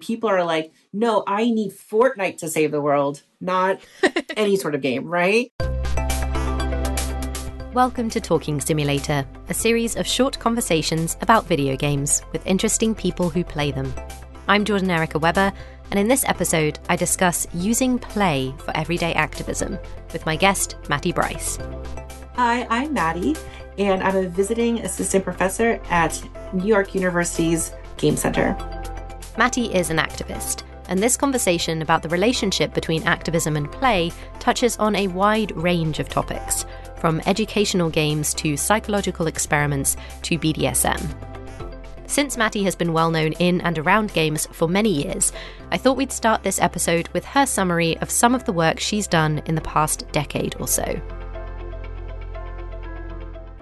people are like, no, I need Fortnite to save the world, not any sort of game, right? Welcome to Talking Simulator, a series of short conversations about video games with interesting people who play them. I'm Jordan Erica Webber, and in this episode, I discuss using play for everyday activism with my guest, Mattie Brice. Hi, I'm Mattie, and I'm a visiting assistant professor at New York University's Game Center. Mattie is an activist, and this conversation about the relationship between activism and play touches on a wide range of topics, from educational games to psychological experiments to BDSM. Since Mattie has been well known in and around games for many years, I thought we'd start this episode with her summary of some of the work she's done in the past decade or so.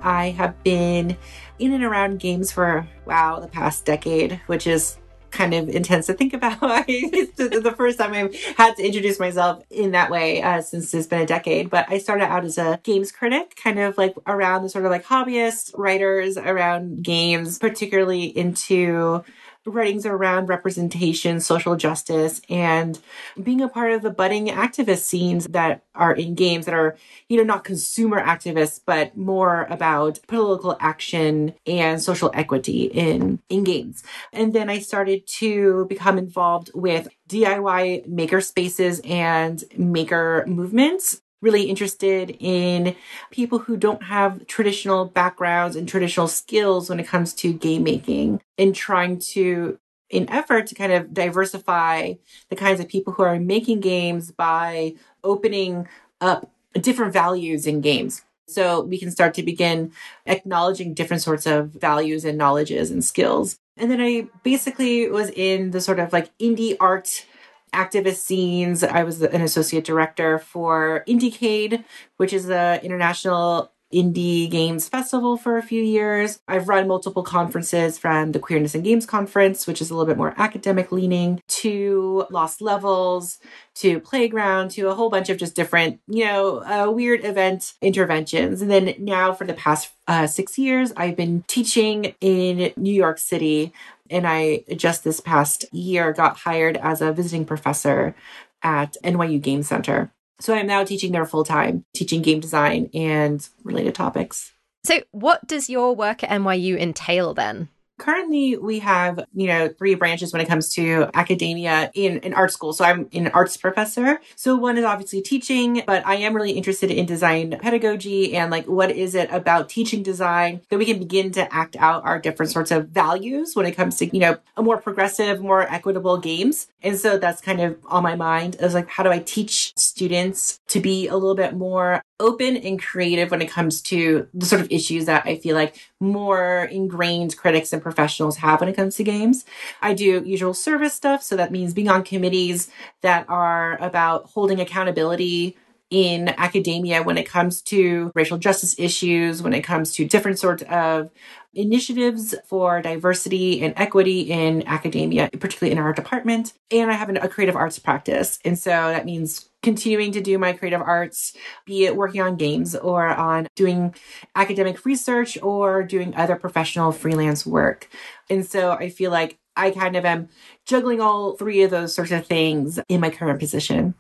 I have been in and around games for, wow, the past decade, which is kind of intense to think about. it's the first time I've had to introduce myself in that way uh, since it's been a decade. But I started out as a games critic, kind of like around the sort of like hobbyist writers around games, particularly into writings around representation, social justice, and being a part of the budding activist scenes that are in games that are, you know, not consumer activists, but more about political action and social equity in, in games. And then I started to become involved with DIY maker spaces and maker movements really interested in people who don't have traditional backgrounds and traditional skills when it comes to game making and trying to in effort to kind of diversify the kinds of people who are making games by opening up different values in games. So we can start to begin acknowledging different sorts of values and knowledges and skills. And then i basically was in the sort of like indie art activist scenes. I was an associate director for Indiecade, which is an international indie games festival for a few years. I've run multiple conferences from the Queerness and Games Conference, which is a little bit more academic leaning, to Lost Levels, to Playground, to a whole bunch of just different, you know, uh, weird event interventions. And then now for the past uh, six years, I've been teaching in New York City and I just this past year got hired as a visiting professor at NYU Game Center. So I'm now teaching there full time, teaching game design and related topics. So, what does your work at NYU entail then? Currently, we have, you know, three branches when it comes to academia in, in art school. So I'm an arts professor. So one is obviously teaching, but I am really interested in design pedagogy and like what is it about teaching design that we can begin to act out our different sorts of values when it comes to, you know, a more progressive, more equitable games. And so that's kind of on my mind is like, how do I teach students to be a little bit more open and creative when it comes to the sort of issues that I feel like more ingrained critics and professionals have when it comes to games. I do usual service stuff. So that means being on committees that are about holding accountability in academia when it comes to racial justice issues, when it comes to different sorts of initiatives for diversity and equity in academia, particularly in our department. And I have a creative arts practice. And so that means continuing to do my creative arts, be it working on games or on doing academic research or doing other professional freelance work. And so I feel like I kind of am juggling all three of those sorts of things in my current position.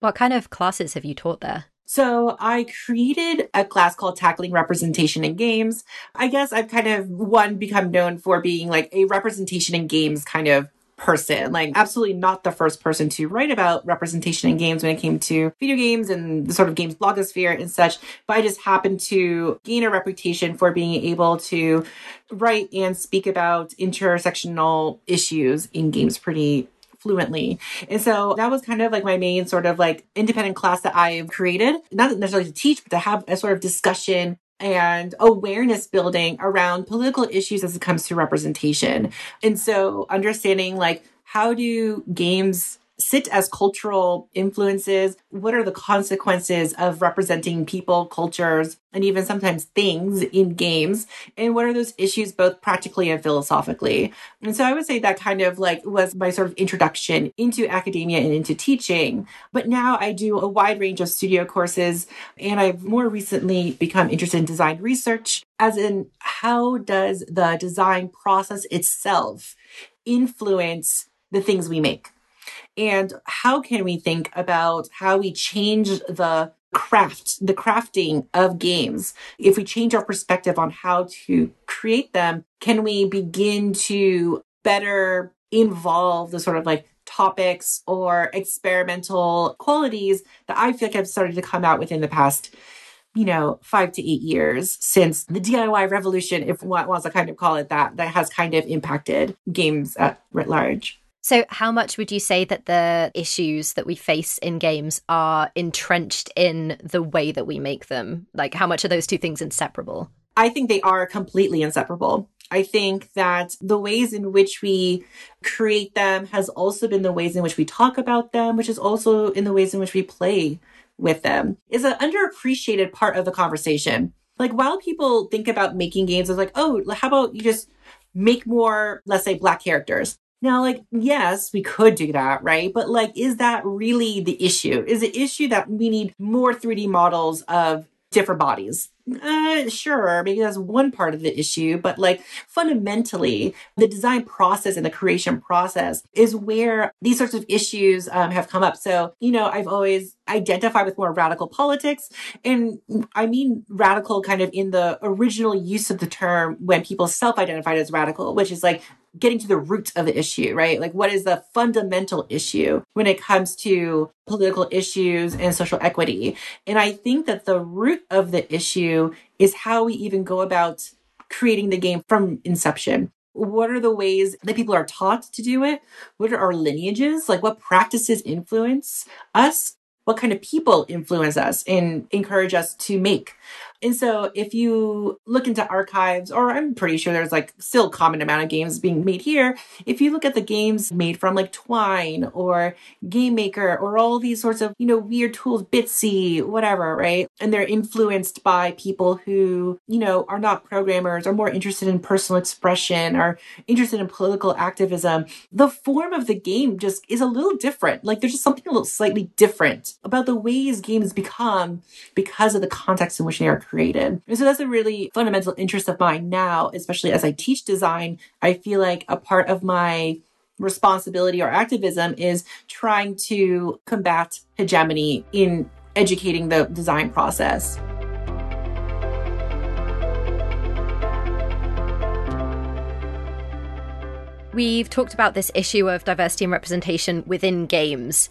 What kind of classes have you taught there? So I created a class called Tackling Representation in Games. I guess I've kind of one become known for being like a representation in games kind of person. Like absolutely not the first person to write about representation in games when it came to video games and the sort of games blogosphere and such. But I just happened to gain a reputation for being able to write and speak about intersectional issues in games pretty fluently. And so that was kind of like my main sort of like independent class that I've created, not necessarily to teach, but to have a sort of discussion and awareness building around political issues as it comes to representation. And so understanding like how do games sit as cultural influences? What are the consequences of representing people, cultures, and even sometimes things in games? And what are those issues both practically and philosophically? And so I would say that kind of like was my sort of introduction into academia and into teaching. But now I do a wide range of studio courses and I've more recently become interested in design research as in how does the design process itself influence the things we make. And how can we think about how we change the craft, the crafting of games? If we change our perspective on how to create them, can we begin to better involve the sort of like topics or experimental qualities that I feel like have started to come out within the past you know, five to eight years since the DIY revolution, if one wants to kind of call it that, that has kind of impacted games at writ large. So, how much would you say that the issues that we face in games are entrenched in the way that we make them? Like, how much are those two things inseparable? I think they are completely inseparable. I think that the ways in which we create them has also been the ways in which we talk about them, which is also in the ways in which we play with them, is an underappreciated part of the conversation. Like, while people think about making games, it's like, oh, how about you just make more, let's say, black characters? Now, like, yes, we could do that, right? But like, is that really the issue? Is the issue that we need more 3D models of different bodies? Uh, sure, maybe that's one part of the issue, but like fundamentally, the design process and the creation process is where these sorts of issues um, have come up. So, you know, I've always identified with more radical politics. And I mean radical kind of in the original use of the term when people self identified as radical, which is like getting to the root of the issue, right? Like, what is the fundamental issue when it comes to political issues and social equity? And I think that the root of the issue is how we even go about creating the game from inception. What are the ways that people are taught to do it? What are our lineages? Like, what practices influence us? What kind of people influence us and encourage us to make? And so if you look into archives, or I'm pretty sure there's like still a common amount of games being made here. If you look at the games made from like Twine or Game Maker or all these sorts of, you know, weird tools, Bitsy, whatever, right? And they're influenced by people who, you know, are not programmers or more interested in personal expression or interested in political activism. The form of the game just is a little different. Like there's just something a little slightly different about the ways games become because of the context in which they are created. And so that's a really fundamental interest of mine now, especially as I teach design. I feel like a part of my responsibility or activism is trying to combat hegemony in educating the design process. We've talked about this issue of diversity and representation within games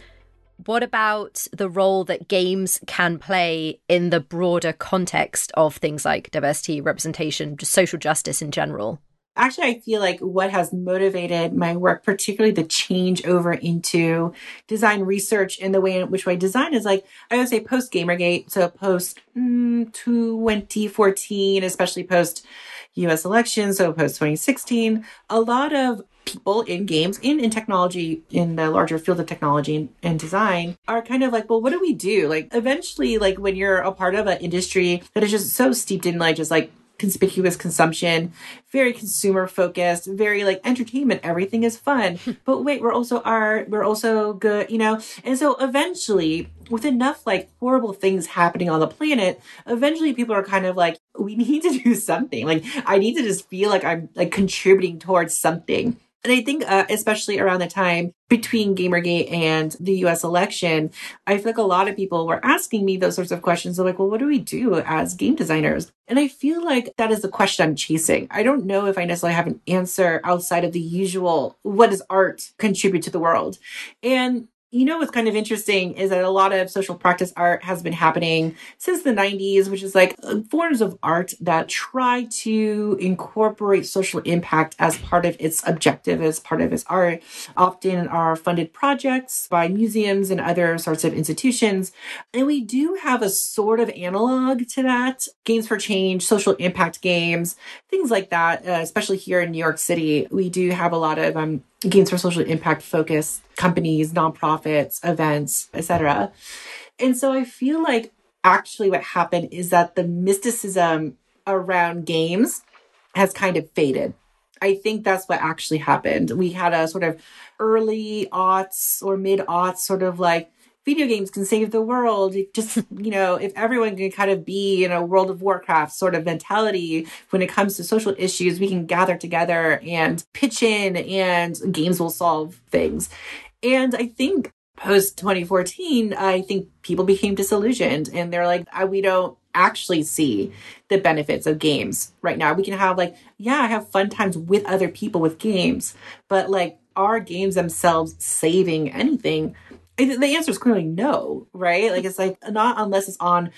what about the role that games can play in the broader context of things like diversity, representation, just social justice in general? Actually, I feel like what has motivated my work, particularly the change over into design research and the way in which I design is like, I would say post Gamergate. So post mm, 2014, especially post US elections. So post 2016, a lot of people in games in in technology in the larger field of technology and, and, design are kind of like well what do we do like eventually like when you're a part of an industry that is just so steeped in like just like conspicuous consumption, very consumer focused, very like entertainment. Everything is fun. but wait, we're also art. We're also good, you know? And so eventually, with enough like horrible things happening on the planet, eventually people are kind of like, we need to do something. Like, I need to just feel like I'm like contributing towards something. And I think, uh, especially around the time between Gamergate and the US election, I feel like a lot of people were asking me those sorts of questions. They're like, well, what do we do as game designers? And I feel like that is the question I'm chasing. I don't know if I necessarily have an answer outside of the usual, what does art contribute to the world? And you know what's kind of interesting is that a lot of social practice art has been happening since the 90s, which is like uh, forms of art that try to incorporate social impact as part of its objective, as part of its art. Often are funded projects by museums and other sorts of institutions. And we do have a sort of analog to that. Games for Change, social impact games, things like that, uh, especially here in New York City. We do have a lot of um, games for social impact focused companies, nonprofits, events, etc. And so I feel like actually what happened is that the mysticism around games has kind of faded. I think that's what actually happened. We had a sort of early aughts or mid aughts sort of like video games can save the world. Just, you know, if everyone can kind of be in a World of Warcraft sort of mentality when it comes to social issues, we can gather together and pitch in and games will solve things. And I think post 2014, I think people became disillusioned and they're like, we don't actually see the benefits of games right now. We can have like, yeah, I have fun times with other people with games, but like, are games themselves saving anything? The answer is clearly no, right? Like, it's like not unless it's on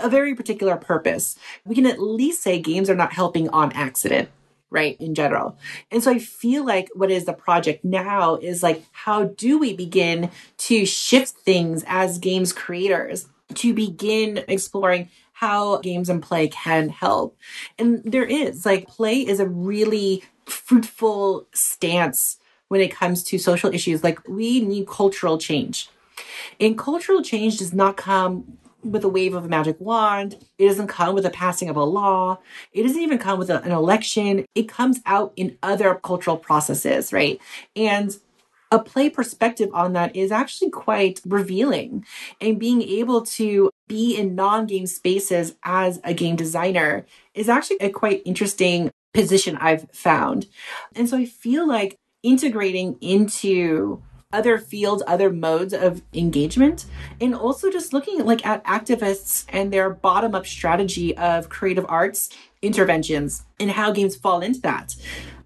a very particular purpose. We can at least say games are not helping on accident right in general and so i feel like what is the project now is like how do we begin to shift things as games creators to begin exploring how games and play can help and there is like play is a really fruitful stance when it comes to social issues like we need cultural change and cultural change does not come with a wave of a magic wand. It doesn't come with a passing of a law. It doesn't even come with a, an election. It comes out in other cultural processes, right? And a play perspective on that is actually quite revealing. And being able to be in non game spaces as a game designer is actually a quite interesting position I've found. And so I feel like integrating into other fields, other modes of engagement, and also just looking like at activists and their bottom up strategy of creative arts interventions and how games fall into that.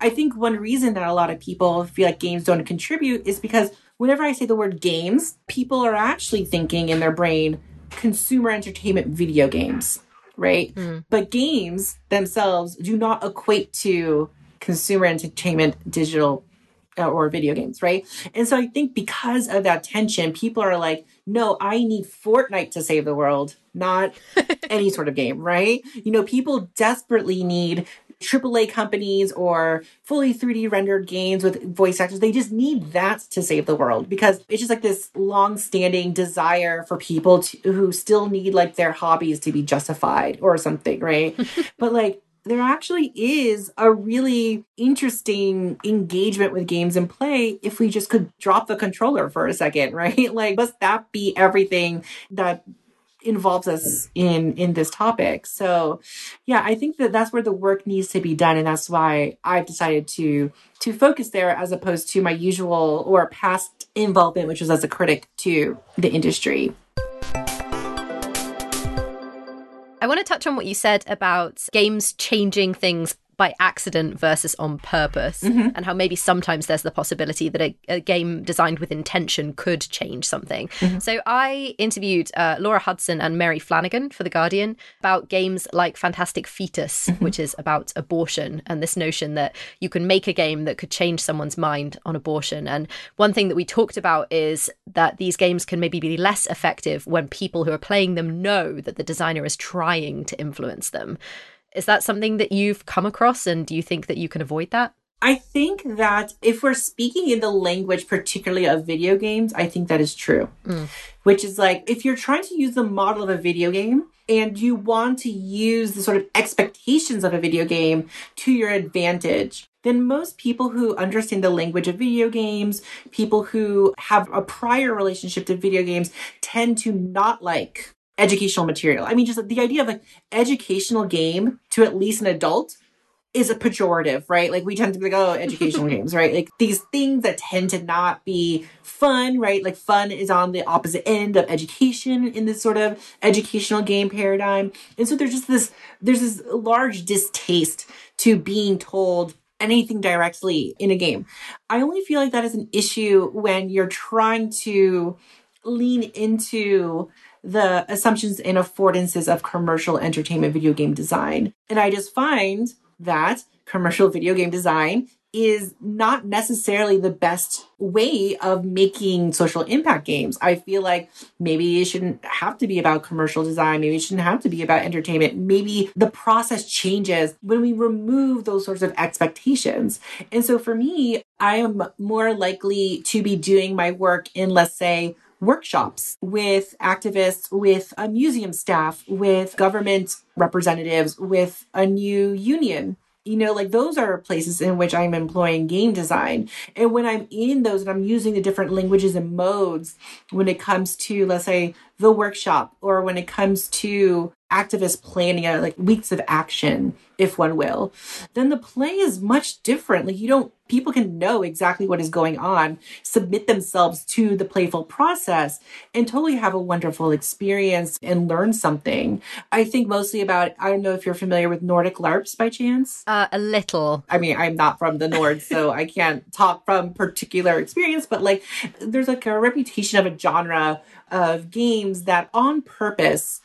I think one reason that a lot of people feel like games don't contribute is because whenever I say the word games, people are actually thinking in their brain consumer entertainment video games, right? Mm. But games themselves do not equate to consumer entertainment digital or video games, right? And so I think because of that tension, people are like, no, I need Fortnite to save the world, not any sort of game, right? You know, people desperately need AAA companies or fully 3D rendered games with voice actors. They just need that to save the world because it's just like this long standing desire for people to, who still need like their hobbies to be justified or something, right? but like, there actually is a really interesting engagement with games and play if we just could drop the controller for a second, right? Like, must that be everything that involves us in in this topic so yeah i think that that's where the work needs to be done and that's why i've decided to to focus there as opposed to my usual or past involvement which was as a critic to the industry I want to touch on what you said about games changing things by accident versus on purpose, mm-hmm. and how maybe sometimes there's the possibility that a, a game designed with intention could change something. Mm-hmm. So I interviewed uh, Laura Hudson and Mary Flanagan for The Guardian about games like Fantastic Fetus, mm-hmm. which is about abortion, and this notion that you can make a game that could change someone's mind on abortion. And one thing that we talked about is that these games can maybe be less effective when people who are playing them know that the designer is trying to influence them. Is that something that you've come across and do you think that you can avoid that? I think that if we're speaking in the language, particularly of video games, I think that is true. Mm. Which is like, if you're trying to use the model of a video game and you want to use the sort of expectations of a video game to your advantage, then most people who understand the language of video games, people who have a prior relationship to video games, tend to not like educational material. I mean, just the idea of an educational game to at least an adult is a pejorative, right? Like we tend to be like, oh, educational games, right? Like these things that tend to not be fun, right? Like fun is on the opposite end of education in this sort of educational game paradigm. And so there's just this, there's this large distaste to being told anything directly in a game. I only feel like that is an issue when you're trying to lean into the assumptions and affordances of commercial entertainment video game design. And I just find that commercial video game design is not necessarily the best way of making social impact games. I feel like maybe it shouldn't have to be about commercial design. Maybe it shouldn't have to be about entertainment. Maybe the process changes when we remove those sorts of expectations. And so for me, I am more likely to be doing my work in, let's say, workshops with activists, with a museum staff, with government representatives, with a new union You know, like those are places in which I'm employing game design. And when I'm in those and I'm using the different languages and modes when it comes to, let's say, the workshop or when it comes to activist planning, like weeks of action, if one will, then the play is much different. Like you don't, people can know exactly what is going on, submit themselves to the playful process, and totally have a wonderful experience and learn something. I think mostly about, I don't know if you're familiar with Nordic LARPs by chance. Uh, a little. I mean, I'm not from the North, so I can't talk from particular experience, but like there's like a reputation of a genre of games that on purpose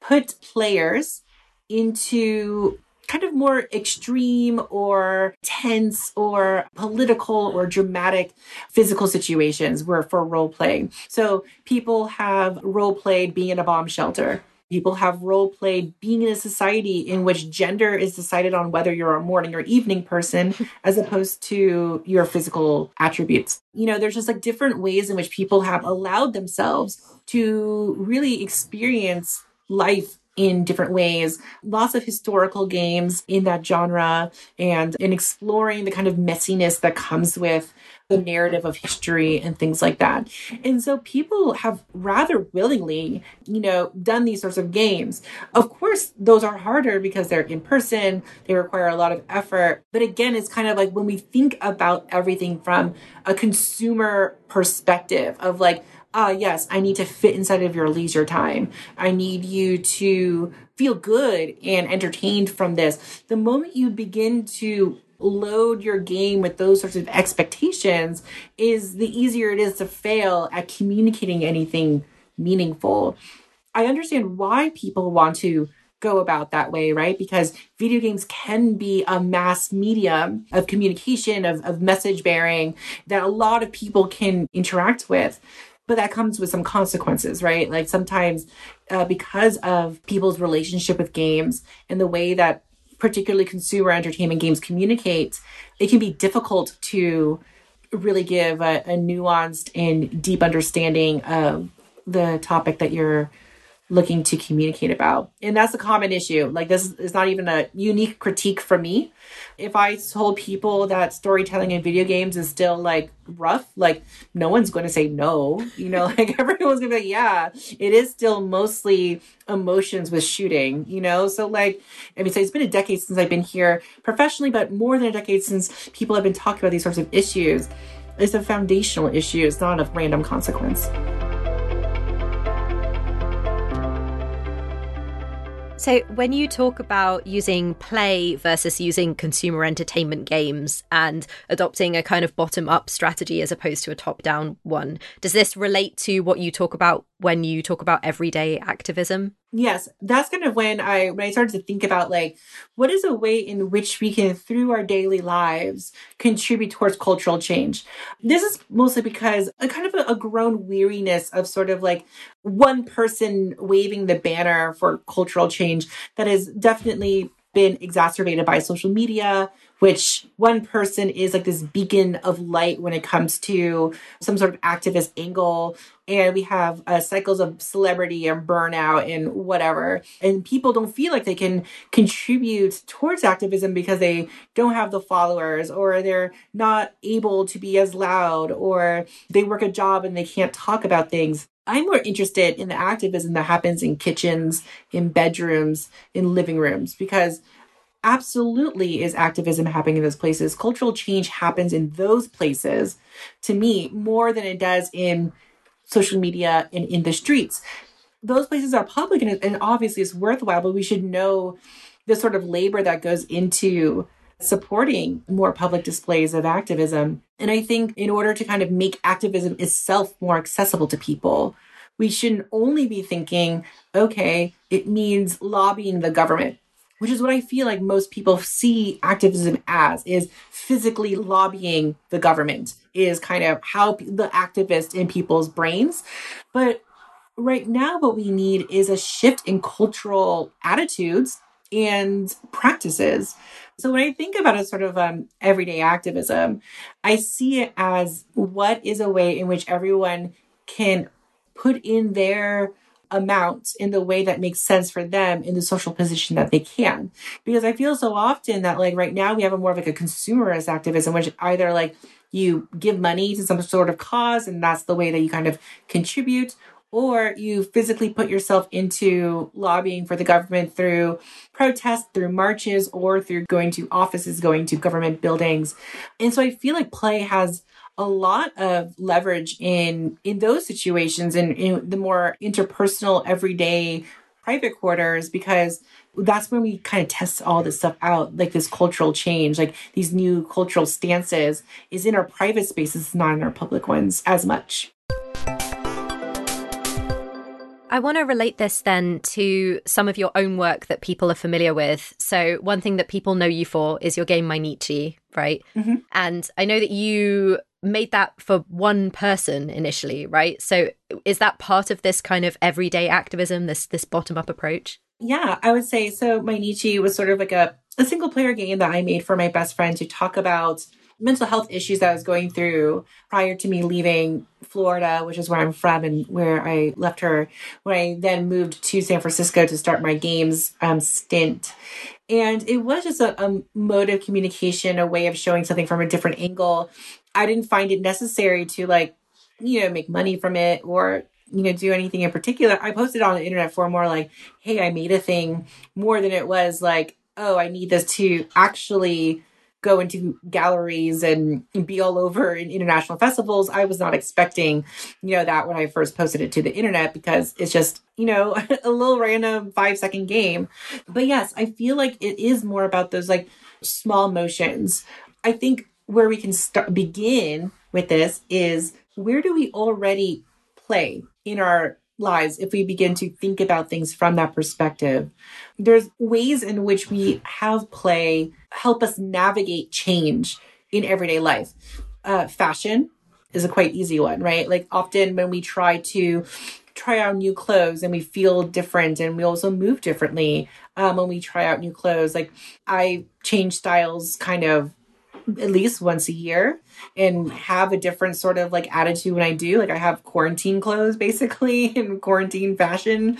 put players into kind of more extreme or tense or political or dramatic physical situations where for role playing. So people have role played being in a bomb shelter. People have role played being in a society in which gender is decided on whether you're a morning or evening person as opposed to your physical attributes. You know, there's just like different ways in which people have allowed themselves to really experience life in different ways. Lots of historical games in that genre and in exploring the kind of messiness that comes with the narrative of history and things like that. And so people have rather willingly, you know, done these sorts of games. Of course, those are harder because they're in person, they require a lot of effort. But again, it's kind of like when we think about everything from a consumer perspective of like, ah, uh, yes, I need to fit inside of your leisure time. I need you to feel good and entertained from this. The moment you begin to load your game with those sorts of expectations is the easier it is to fail at communicating anything meaningful. I understand why people want to go about that way, right? Because video games can be a mass medium of communication, of, of message bearing that a lot of people can interact with but that comes with some consequences, right? Like sometimes uh, because of people's relationship with games and the way that particularly consumer entertainment games communicate, it can be difficult to really give a, a nuanced and deep understanding of the topic that you're looking to communicate about. And that's a common issue. Like this is not even a unique critique from me. If I told people that storytelling in video games is still like rough, like no one's going to say no. You know, like everyone's going to be like, yeah, it is still mostly emotions with shooting, you know? So like, I mean, so it's been a decade since I've been here professionally, but more than a decade since people have been talking about these sorts of issues. It's a foundational issue. It's not a random consequence. So, when you talk about using play versus using consumer entertainment games and adopting a kind of bottom up strategy as opposed to a top down one, does this relate to what you talk about when you talk about everyday activism? Yes, that's kind of when I when I started to think about like what is a way in which we can through our daily lives contribute towards cultural change. This is mostly because a kind of a, a grown weariness of sort of like one person waving the banner for cultural change that has definitely been exacerbated by social media, which one person is like this beacon of light when it comes to some sort of activist angle. And we have uh, cycles of celebrity and burnout and whatever. And people don't feel like they can contribute towards activism because they don't have the followers or they're not able to be as loud or they work a job and they can't talk about things. I'm more interested in the activism that happens in kitchens, in bedrooms, in living rooms, because absolutely is activism happening in those places. Cultural change happens in those places to me more than it does in social media and in the streets. Those places are public and, and obviously it's worthwhile, but we should know the sort of labor that goes into supporting more public displays of activism. And I think in order to kind of make activism itself more accessible to people, we shouldn't only be thinking, okay, it means lobbying the government which is what I feel like most people see activism as is physically lobbying the government is kind of how the activist in people's brains. But right now what we need is a shift in cultural attitudes and practices. So when I think about a sort of um, everyday activism, I see it as what is a way in which everyone can put in their amount in the way that makes sense for them in the social position that they can. Because I feel so often that like right now we have a more of like a consumerist activism, which either like you give money to some sort of cause and that's the way that you kind of contribute, or you physically put yourself into lobbying for the government through protests, through marches, or through going to offices, going to government buildings. And so I feel like play has a lot of leverage in in those situations and in the more interpersonal everyday private quarters because that's when we kind of test all this stuff out like this cultural change like these new cultural stances is in our private spaces not in our public ones as much I want to relate this then to some of your own work that people are familiar with. So, one thing that people know you for is your game Mainichi, right? Mm-hmm. And I know that you made that for one person initially, right? So, is that part of this kind of everyday activism, this this bottom up approach? Yeah, I would say so. Mainichi was sort of like a, a single player game that I made for my best friend to talk about mental health issues that I was going through prior to me leaving Florida, which is where I'm from and where I left her, when I then moved to San Francisco to start my games um, stint. And it was just a, a mode of communication, a way of showing something from a different angle. I didn't find it necessary to like, you know, make money from it or you know do anything in particular i posted on the internet for more like hey i made a thing more than it was like oh i need this to actually go into galleries and be all over in international festivals. I was not expecting, you know, that when I first posted it to the internet because it's just, you know, a little random five second game. But yes, I feel like it is more about those like small motions. I think where we can start begin with this is where do we already play in our lives if we begin to think about things from that perspective. There's ways in which we have play help us navigate change in everyday life. Uh, fashion is a quite easy one, right? Like often when we try to try out new clothes and we feel different and we also move differently um, when we try out new clothes. Like I change styles kind of at least once a year and have a different sort of like attitude when I do. Like I have quarantine clothes basically in quarantine fashion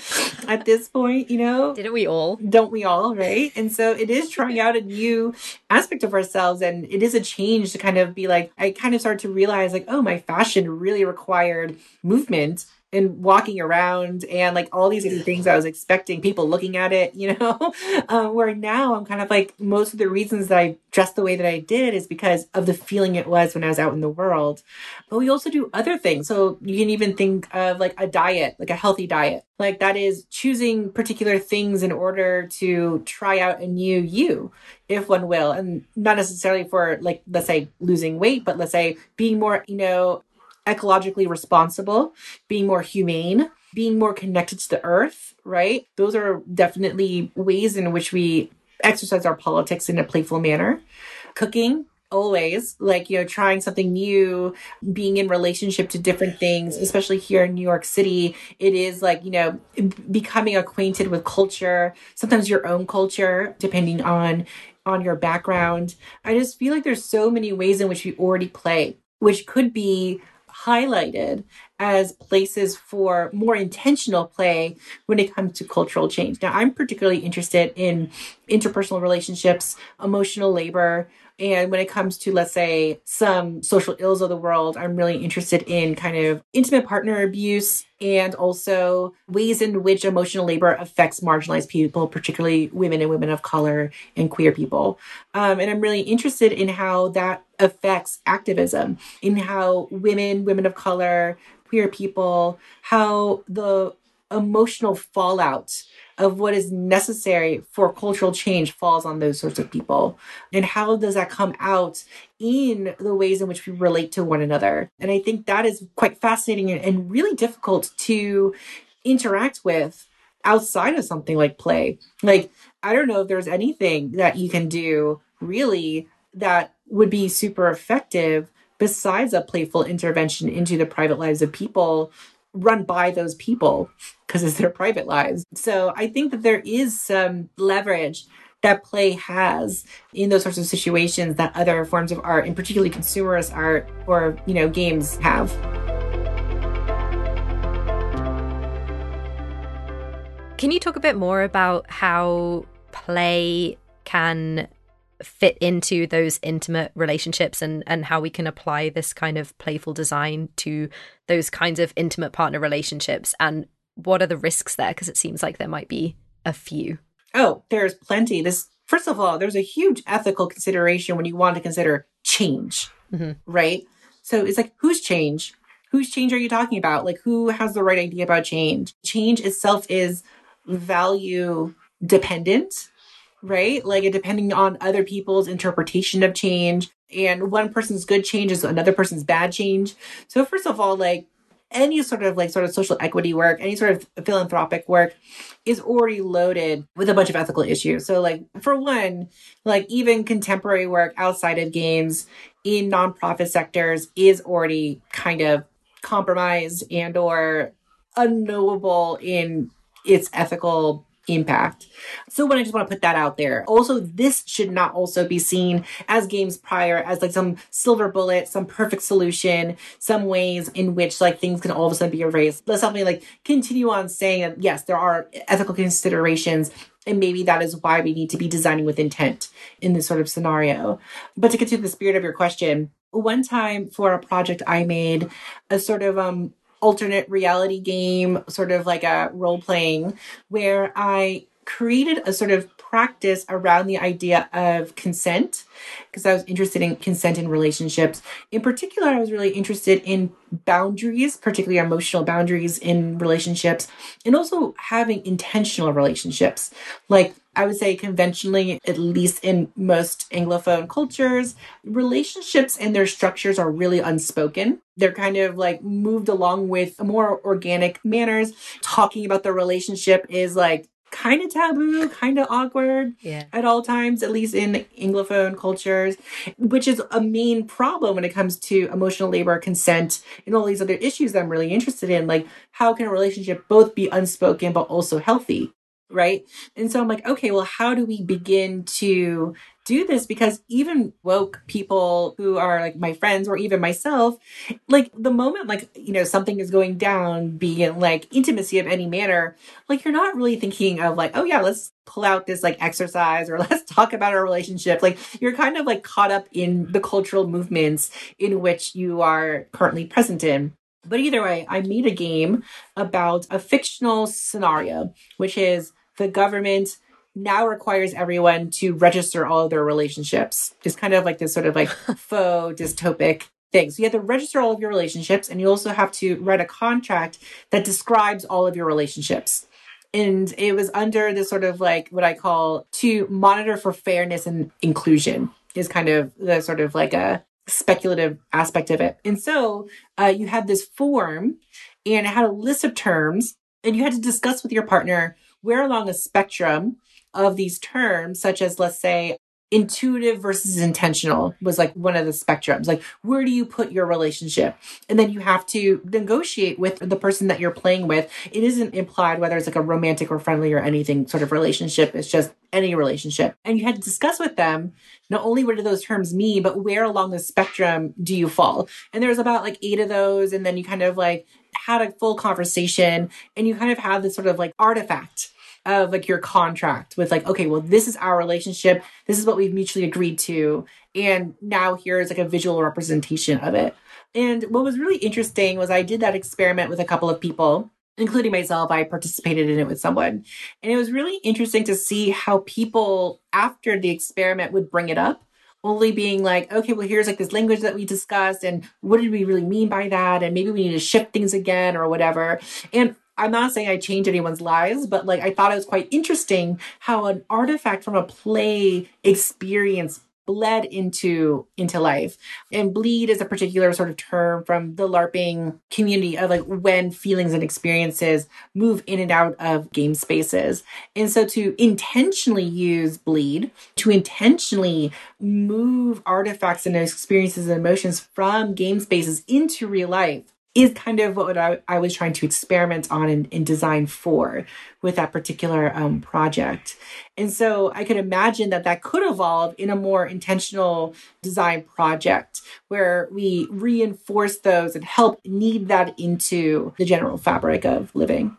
at this point, you know. Didn't we all? Don't we all, right? And so it is trying out a new aspect of ourselves and it is a change to kind of be like I kind of started to realize like, oh, my fashion really required movement and walking around and like all these other things I was expecting people looking at it, you know, um, where now I'm kind of like most of the reasons that I dressed the way that I did is because of the feeling it was when I was out in the world. But we also do other things. So you can even think of like a diet, like a healthy diet. Like that is choosing particular things in order to try out a new you, if one will. And not necessarily for like, let's say losing weight, but let's say being more, you know, ecologically responsible, being more humane, being more connected to the earth, right? Those are definitely ways in which we exercise our politics in a playful manner. Cooking, always like you know trying something new being in relationship to different things especially here in new york city it is like you know becoming acquainted with culture sometimes your own culture depending on on your background i just feel like there's so many ways in which we already play which could be highlighted as places for more intentional play when it comes to cultural change. Now, I'm particularly interested in interpersonal relationships, emotional labor, and when it comes to, let's say, some social ills of the world, I'm really interested in kind of intimate partner abuse and also ways in which emotional labor affects marginalized people, particularly women and women of color and queer people. Um, and I'm really interested in how that affects activism, in how women, women of color, queer people, how the emotional fallout of what is necessary for cultural change falls on those sorts of people. And how does that come out in the ways in which we relate to one another? And I think that is quite fascinating and really difficult to interact with outside of something like play. Like, I don't know if there's anything that you can do really that would be super effective besides a playful intervention into the private lives of people run by those people because it's their private lives. So I think that there is some leverage that play has in those sorts of situations that other forms of art, and particularly consumerist art or, you know, games have. Can you talk a bit more about how play can fit into those intimate relationships and and how we can apply this kind of playful design to those kinds of intimate partner relationships and what are the risks there because it seems like there might be a few oh there's plenty this first of all there's a huge ethical consideration when you want to consider change mm-hmm. right so it's like whose change whose change are you talking about like who has the right idea about change change itself is value dependent right? Like depending on other people's interpretation of change. And one person's good change is another person's bad change. So first of all, like any sort of like sort of social equity work, any sort of philanthropic work is already loaded with a bunch of ethical issues. So like for one, like even contemporary work outside of games in nonprofit sectors is already kind of compromised and or unknowable in its ethical impact. So when I just want to put that out there. Also, this should not also be seen as games prior as like some silver bullet, some perfect solution, some ways in which like things can all of a sudden be erased. Let's definitely like continue on saying that yes, there are ethical considerations and maybe that is why we need to be designing with intent in this sort of scenario. But to get to the spirit of your question, one time for a project I made, a sort of um alternate reality game, sort of like a role playing, where I created a sort of practice around the idea of consent because I was interested in consent in relationships. In particular, I was really interested in boundaries, particularly emotional boundaries in relationships, and also having intentional relationships. Like I would say conventionally, at least in most Anglophone cultures, relationships and their structures are really unspoken. They're kind of like moved along with more organic manners. Talking about the relationship is like kind of taboo, kind of awkward yeah. at all times, at least in Anglophone cultures, which is a main problem when it comes to emotional labor, consent, and all these other issues that I'm really interested in. Like, how can a relationship both be unspoken but also healthy? Right? And so I'm like, okay, well, how do we begin to do this? Because even woke people who are like my friends or even myself, like the moment like, you know, something is going down, being like intimacy of any manner, like you're not really thinking of like, oh yeah, let's pull out this like exercise or let's talk about our relationship. Like you're kind of like caught up in the cultural movements in which you are currently present in. But either way, I made a game about a fictional scenario, which is the government now requires everyone to register all of their relationships. It's kind of like this sort of like faux dystopic thing. So you have to register all of your relationships and you also have to write a contract that describes all of your relationships. And it was under this sort of like what I call to monitor for fairness and inclusion is kind of the sort of like a speculative aspect of it. And so uh, you had this form and it had a list of terms and you had to discuss with your partner where along a spectrum of these terms, such as, let's say, intuitive versus intentional was like one of the spectrums. Like, where do you put your relationship? And then you have to negotiate with the person that you're playing with. It isn't implied whether it's like a romantic or friendly or anything sort of relationship. It's just any relationship. And you had to discuss with them not only what do those terms mean, but where along the spectrum do you fall? And there's about like eight of those. And then you kind of like had a full conversation and you kind of had this sort of like artifact of like your contract with like okay well this is our relationship. This is what we've mutually agreed to. And now here's like a visual representation of it. And what was really interesting was i did that experiment with a couple of people including myself. I participated in it with someone. And it was really interesting to see how people after the experiment would bring it up only being like, okay, well, here's like this language that we discussed, and what did we really mean by that? And maybe we need to shift things again or whatever. And I'm not saying I change anyone's lives, but like I thought it was quite interesting how an artifact from a play experience bled into into life. And bleed is a particular sort of term from the larping community of like when feelings and experiences move in and out of game spaces. And so to intentionally use bleed to intentionally move artifacts and experiences and emotions from game spaces into real life is kind of what I, I was trying to experiment on and, design for with that particular um, project. And so I could imagine that that could evolve in a more intentional design project where we reinforce those and help knead that into the general fabric of living.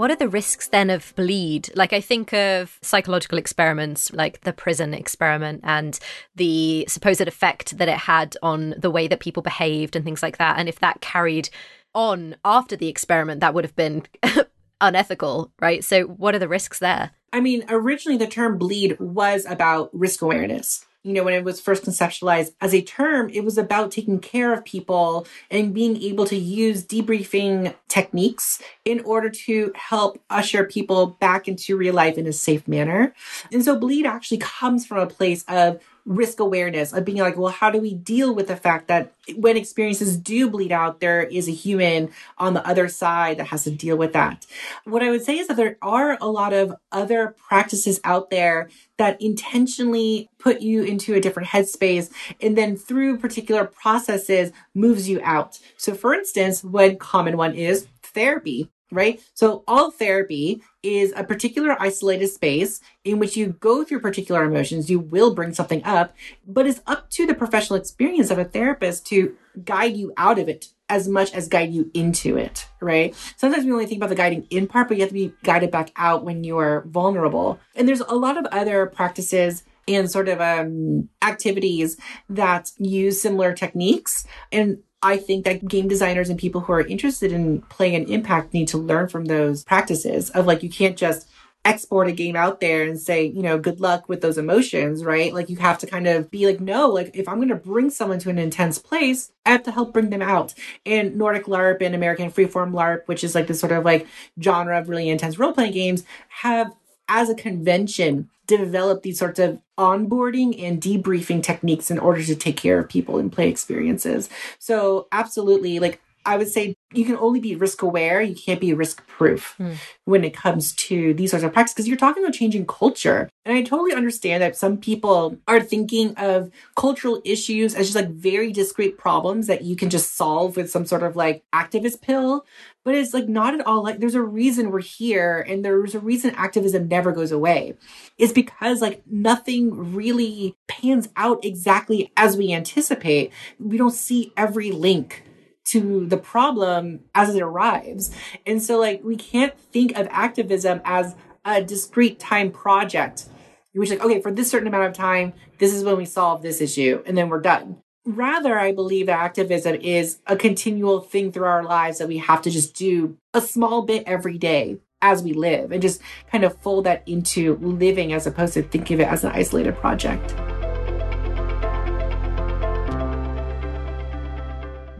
What are the risks then of bleed? Like, I think of psychological experiments like the prison experiment and the supposed effect that it had on the way that people behaved and things like that. And if that carried on after the experiment, that would have been unethical, right? So, what are the risks there? I mean, originally the term bleed was about risk awareness you know, when it was first conceptualized as a term, it was about taking care of people and being able to use debriefing techniques in order to help usher people back into real life in a safe manner. And so bleed actually comes from a place of risk awareness of being like, well, how do we deal with the fact that when experiences do bleed out, there is a human on the other side that has to deal with that? What I would say is that there are a lot of other practices out there that intentionally put you into a different headspace and then through particular processes moves you out. So for instance, one common one is therapy right? So all therapy is a particular isolated space in which you go through particular emotions. You will bring something up, but it's up to the professional experience of a therapist to guide you out of it as much as guide you into it, right? Sometimes we only think about the guiding in part, but you have to be guided back out when you are vulnerable. And there's a lot of other practices and sort of um, activities that use similar techniques. And I think that game designers and people who are interested in playing an impact need to learn from those practices of like, you can't just export a game out there and say, you know, good luck with those emotions, right? Like you have to kind of be like, no, like if I'm going to bring someone to an intense place, I have to help bring them out. And Nordic LARP and American Freeform LARP, which is like this sort of like genre of really intense role playing games, have as a convention develop these sorts of onboarding and debriefing techniques in order to take care of people and play experiences. So, absolutely, like I would say you can only be risk aware, you can't be risk proof mm. when it comes to these sorts of practices because you're talking about changing culture. And I totally understand that some people are thinking of cultural issues as just like very discrete problems that you can just solve with some sort of like activist pill. But it's like not at all like there's a reason we're here and there's a reason activism never goes away. It's because like nothing really pans out exactly as we anticipate. We don't see every link to the problem as it arrives. And so, like, we can't think of activism as a discrete time project, which, like, okay, for this certain amount of time, this is when we solve this issue, and then we're done. Rather, I believe that activism is a continual thing through our lives that we have to just do a small bit every day as we live and just kind of fold that into living as opposed to think of it as an isolated project.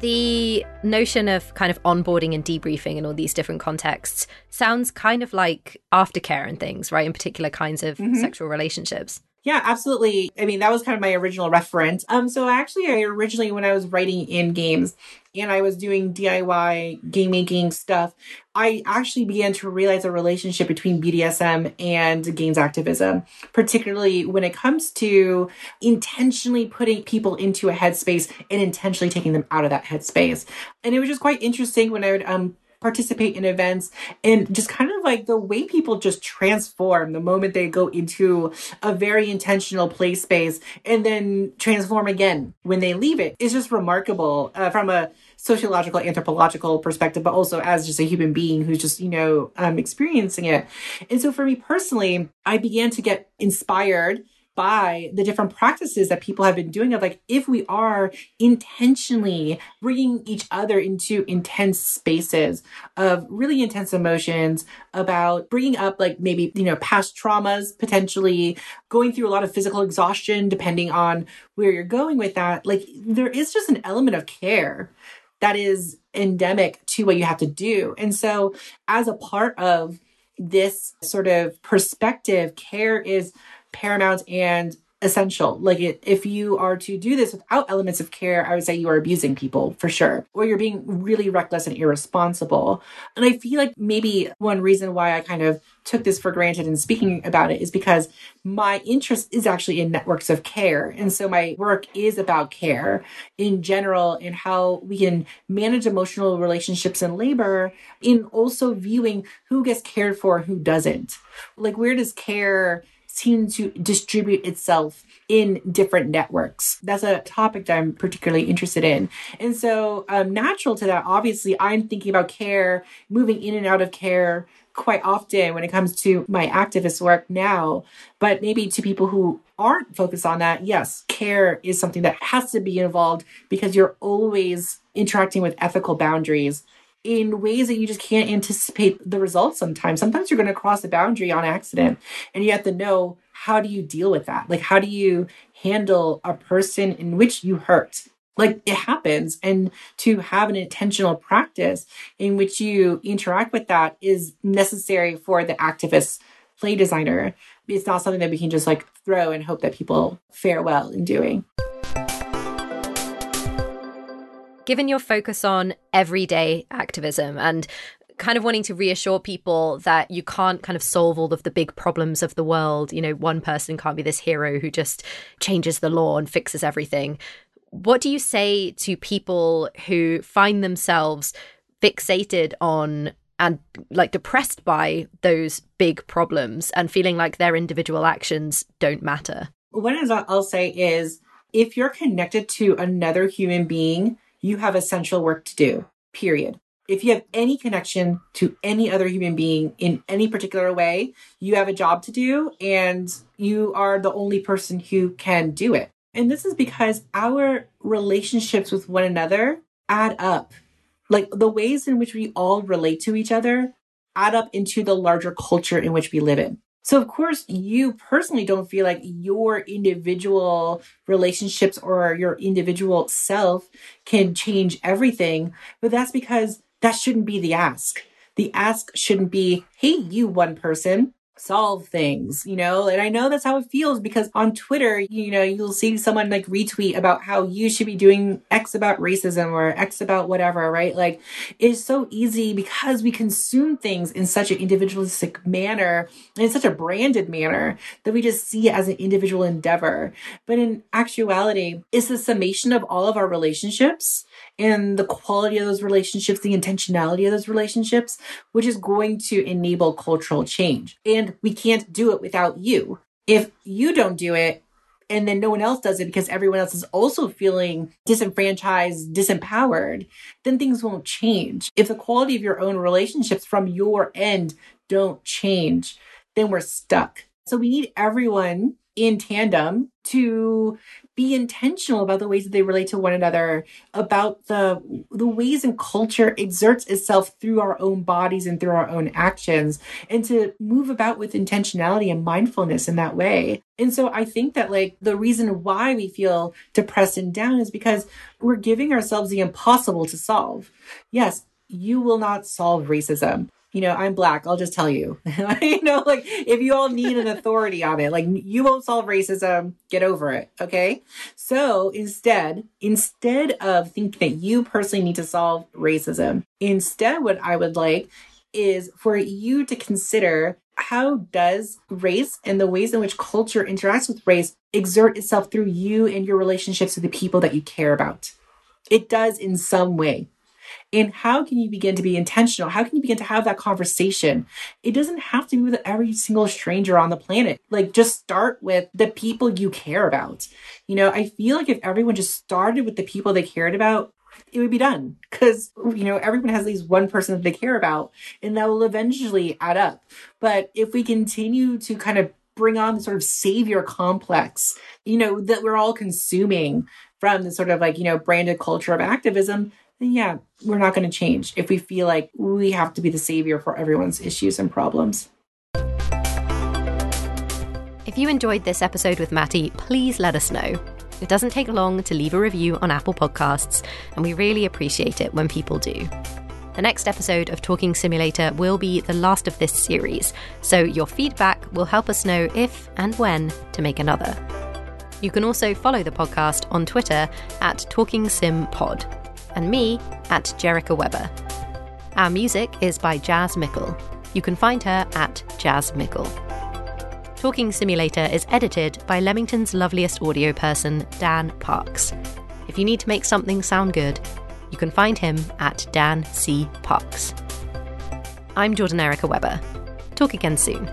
The notion of kind of onboarding and debriefing in all these different contexts sounds kind of like aftercare and things, right? In particular kinds of mm-hmm. sexual relationships. Yeah, absolutely. I mean, that was kind of my original reference. Um, so actually, I originally, when I was writing in games and I was doing DIY game making stuff, I actually began to realize a relationship between BDSM and games activism, particularly when it comes to intentionally putting people into a headspace and intentionally taking them out of that headspace. And it was just quite interesting when I would um, participate in events and just kind of like the way people just transform the moment they go into a very intentional play space and then transform again when they leave it. Is just remarkable uh, from a sociological anthropological perspective but also as just a human being who's just you know um, experiencing it. And so for me personally i began to get inspired by the different practices that people have been doing of like if we are intentionally bringing each other into intense spaces of really intense emotions about bringing up like maybe you know past traumas potentially going through a lot of physical exhaustion depending on where you're going with that like there is just an element of care that is endemic to what you have to do. And so as a part of this sort of perspective care is paramount and essential. Like it, if you are to do this without elements of care, I would say you are abusing people for sure, or you're being really reckless and irresponsible. And I feel like maybe one reason why I kind of took this for granted in speaking about it is because my interest is actually in networks of care. And so my work is about care in general and how we can manage emotional relationships in labor in also viewing who gets cared for, who doesn't. Like where does care seem to distribute itself in different networks. That's a topic that I'm particularly interested in. And so, um, natural to that, obviously, I'm thinking about care, moving in and out of care quite often when it comes to my activist work now. But maybe to people who aren't focused on that, yes, care is something that has to be involved because you're always interacting with ethical boundaries in ways that you just can't anticipate the results sometimes. Sometimes you're going to cross a boundary on accident and you have to know how do you deal with that? Like, how do you handle a person in which you hurt? Like, it happens. And to have an intentional practice in which you interact with that is necessary for the activist play designer. It's not something that we can just like throw and hope that people fare well in doing. Given your focus on everyday activism and kind of wanting to reassure people that you can't kind of solve all of the big problems of the world. You know, one person can't be this hero who just changes the law and fixes everything. What do you say to people who find themselves fixated on and like depressed by those big problems and feeling like their individual actions don't matter? One I'll say is if you're connected to another human being, you have essential work to do, period. If you have any connection to any other human being in any particular way, you have a job to do and you are the only person who can do it. And this is because our relationships with one another add up. Like the ways in which we all relate to each other add up into the larger culture in which we live in. So, of course, you personally don't feel like your individual relationships or your individual self can change everything, but that's because that shouldn't be the ask. The ask shouldn't be, hey, you one person, solve things, you know? And I know that's how it feels because on Twitter, you know, you'll see someone like retweet about how you should be doing X about racism or X about whatever, right? Like it's so easy because we consume things in such an individualistic manner and in such a branded manner that we just see it as an individual endeavor. But in actuality, it's the summation of all of our relationships and the quality of those relationships, the intentionality of those relationships, which is going to enable cultural change. And we can't do it without you. If you don't do it, and then no one else does it because everyone else is also feeling disenfranchised, disempowered, then things won't change. If the quality of your own relationships from your end don't change, then we're stuck. So we need everyone in tandem to be intentional about the ways that they relate to one another about the the ways and culture exerts itself through our own bodies and through our own actions and to move about with intentionality and mindfulness in that way. And so i think that like the reason why we feel depressed and down is because we're giving ourselves the impossible to solve. Yes you will not solve racism you know, I'm black. I'll just tell you. you know, like if you all need an authority on it, like you won't solve racism, get over it. Okay. So instead, instead of thinking that you personally need to solve racism, instead, what I would like is for you to consider how does race and the ways in which culture interacts with race exert itself through you and your relationships with the people that you care about? It does in some way. And how can you begin to be intentional? How can you begin to have that conversation? It doesn't have to be with every single stranger on the planet. Like, just start with the people you care about. You know, I feel like if everyone just started with the people they cared about, it would be done because you know everyone has at least one person that they care about and that will eventually add up but if we continue to kind of bring on the sort of savior complex you know that we're all consuming from the sort of like you know branded culture of activism then yeah, we're not going to change if we feel like we have to be the savior for everyone's issues and problems. If you enjoyed this episode with Mattie, please let us know. It doesn't take long to leave a review on Apple Podcasts, and we really appreciate it when people do. The next episode of Talking Simulator will be the last of this series, so your feedback will help us know if and when to make another. You can also follow the podcast on Twitter at TalkingSimPod and me at Jerica Webber. Our music is by Jazz Mickle. You can find her at Jazz Mickle. Talking Simulator is edited by Leamington's loveliest audio person, Dan Parks. If you need to make something sound good, you can find him at Dan C. Parks. I'm Jordan Erica Webber. Talk again soon.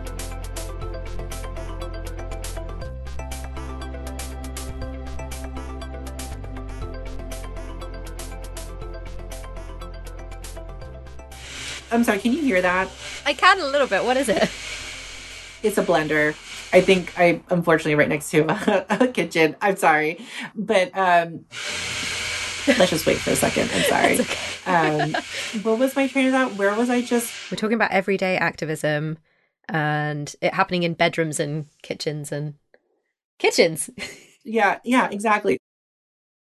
I'm sorry, can you hear that? I can a little bit. What is it? It's a blender. I think I unfortunately right next to a, a kitchen. I'm sorry, but um, let's just wait for a second. I'm sorry. Okay. Um, what was my train of thought? Where was I just? We're talking about everyday activism and it happening in bedrooms and kitchens and kitchens. Yeah, yeah, exactly.